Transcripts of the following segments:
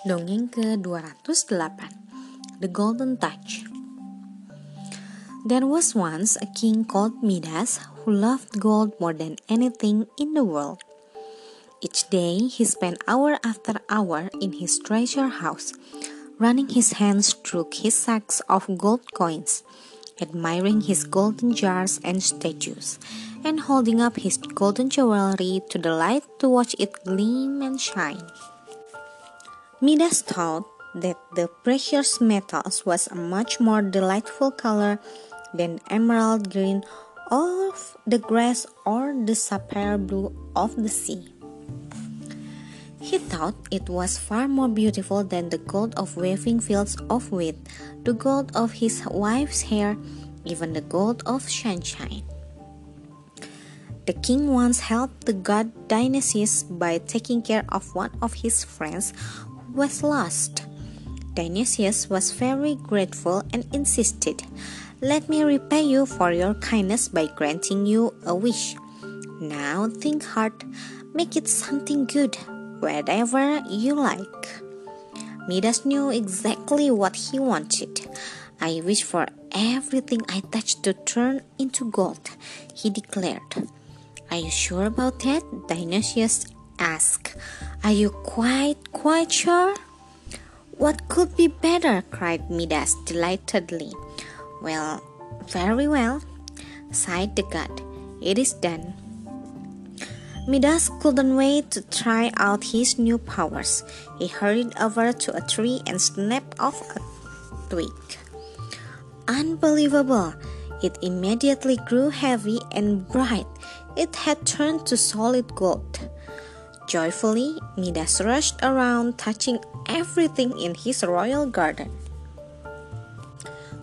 Dongeng ke-208 The Golden Touch There was once a king called Midas who loved gold more than anything in the world. Each day he spent hour after hour in his treasure house, running his hands through his sacks of gold coins, admiring his golden jars and statues, and holding up his golden jewelry to the light to watch it gleam and shine. Midas thought that the precious metals was a much more delightful color than emerald green of the grass or the sapphire blue of the sea. He thought it was far more beautiful than the gold of waving fields of wheat, the gold of his wife's hair, even the gold of sunshine. The king once helped the god Dionysus by taking care of one of his friends was lost. Dionysius was very grateful and insisted, Let me repay you for your kindness by granting you a wish. Now think hard, make it something good, whatever you like. Midas knew exactly what he wanted. I wish for everything I touch to turn into gold, he declared. Are you sure about that? Dionysius asked. Are you quite, quite sure? What could be better? cried Midas delightedly. Well, very well, sighed the god. It is done. Midas couldn't wait to try out his new powers. He hurried over to a tree and snapped off a twig. Unbelievable! It immediately grew heavy and bright. It had turned to solid gold. Joyfully, Midas rushed around, touching everything in his royal garden.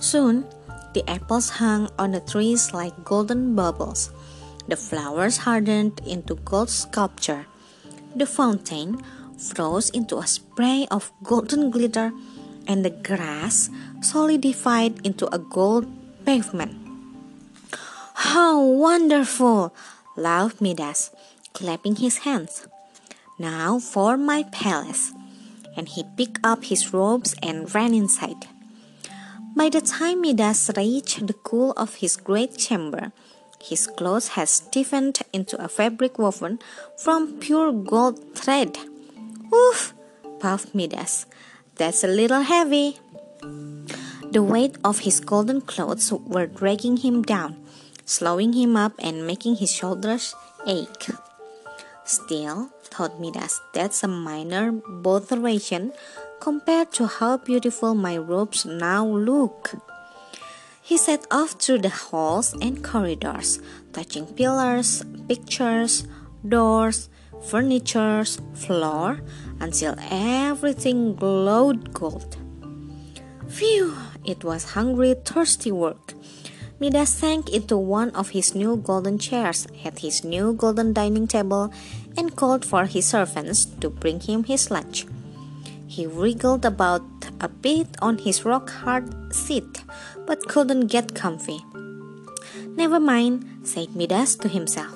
Soon, the apples hung on the trees like golden bubbles. The flowers hardened into gold sculpture. The fountain froze into a spray of golden glitter, and the grass solidified into a gold pavement. How wonderful! laughed Midas, clapping his hands. Now for my palace. And he picked up his robes and ran inside. By the time Midas reached the cool of his great chamber, his clothes had stiffened into a fabric woven from pure gold thread. Oof! puffed Midas. That's a little heavy. The weight of his golden clothes were dragging him down, slowing him up and making his shoulders ache. Still, thought Midas, that's a minor botheration compared to how beautiful my robes now look. He set off through the halls and corridors, touching pillars, pictures, doors, furniture, floor, until everything glowed gold. Phew! It was hungry, thirsty work. Midas sank into one of his new golden chairs at his new golden dining table and called for his servants to bring him his lunch. He wriggled about a bit on his rock hard seat, but couldn't get comfy. Never mind, said Midas to himself,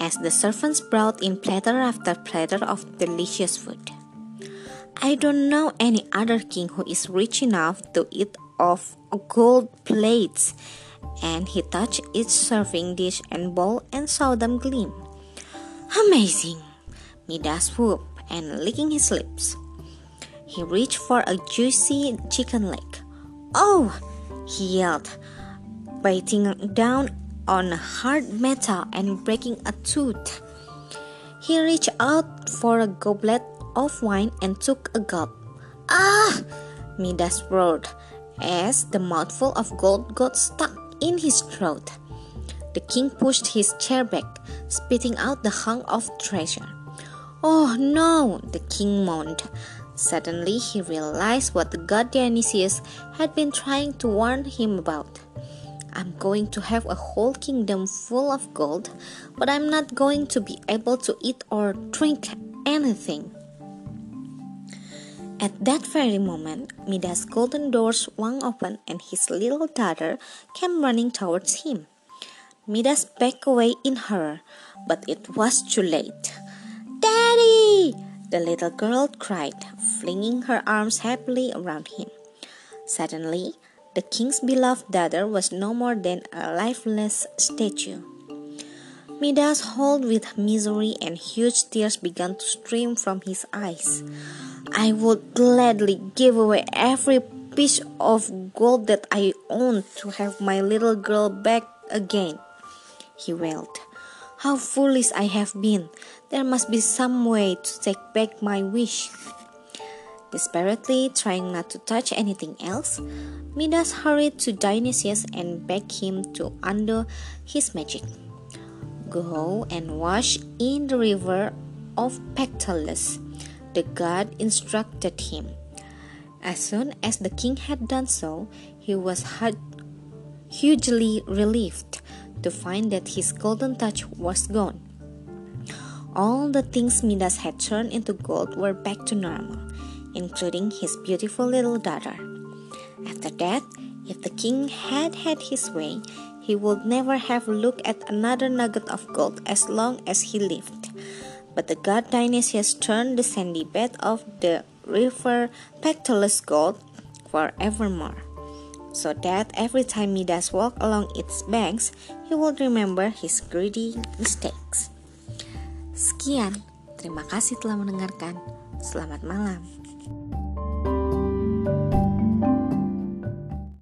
as the servants brought in platter after platter of delicious food. I don't know any other king who is rich enough to eat of gold plates, and he touched each serving dish and bowl and saw them gleam. Amazing! Midas whooped and licking his lips. He reached for a juicy chicken leg. Oh! he yelled, biting down on hard metal and breaking a tooth. He reached out for a goblet of wine and took a gulp. Ah! Midas roared as the mouthful of gold got stuck in his throat. The king pushed his chair back, spitting out the hunk of treasure. Oh no, the king moaned. Suddenly he realized what the god Dionysius had been trying to warn him about. I'm going to have a whole kingdom full of gold, but I'm not going to be able to eat or drink anything. At that very moment, Midas' golden door swung open and his little daughter came running towards him. Midas backed away in horror, but it was too late. Daddy! The little girl cried, flinging her arms happily around him. Suddenly, the king's beloved daughter was no more than a lifeless statue. Midas howled with misery and huge tears began to stream from his eyes. I would gladly give away every piece of gold that I own to have my little girl back again, he wailed. How foolish I have been! There must be some way to take back my wish. Desperately trying not to touch anything else, Midas hurried to Dionysius and begged him to undo his magic. Go and wash in the river of Pactolus, the god instructed him. As soon as the king had done so, he was hugely relieved to find that his golden touch was gone. All the things Midas had turned into gold were back to normal, including his beautiful little daughter. After that, if the king had had his way, he would never have looked at another nugget of gold as long as he lived. But the god Dionysius turned the sandy bed of the river Pactolus gold forevermore, so that every time Midas walked along its banks, he would remember his greedy mistakes. Sekian, terima kasih telah mendengarkan. Selamat malam.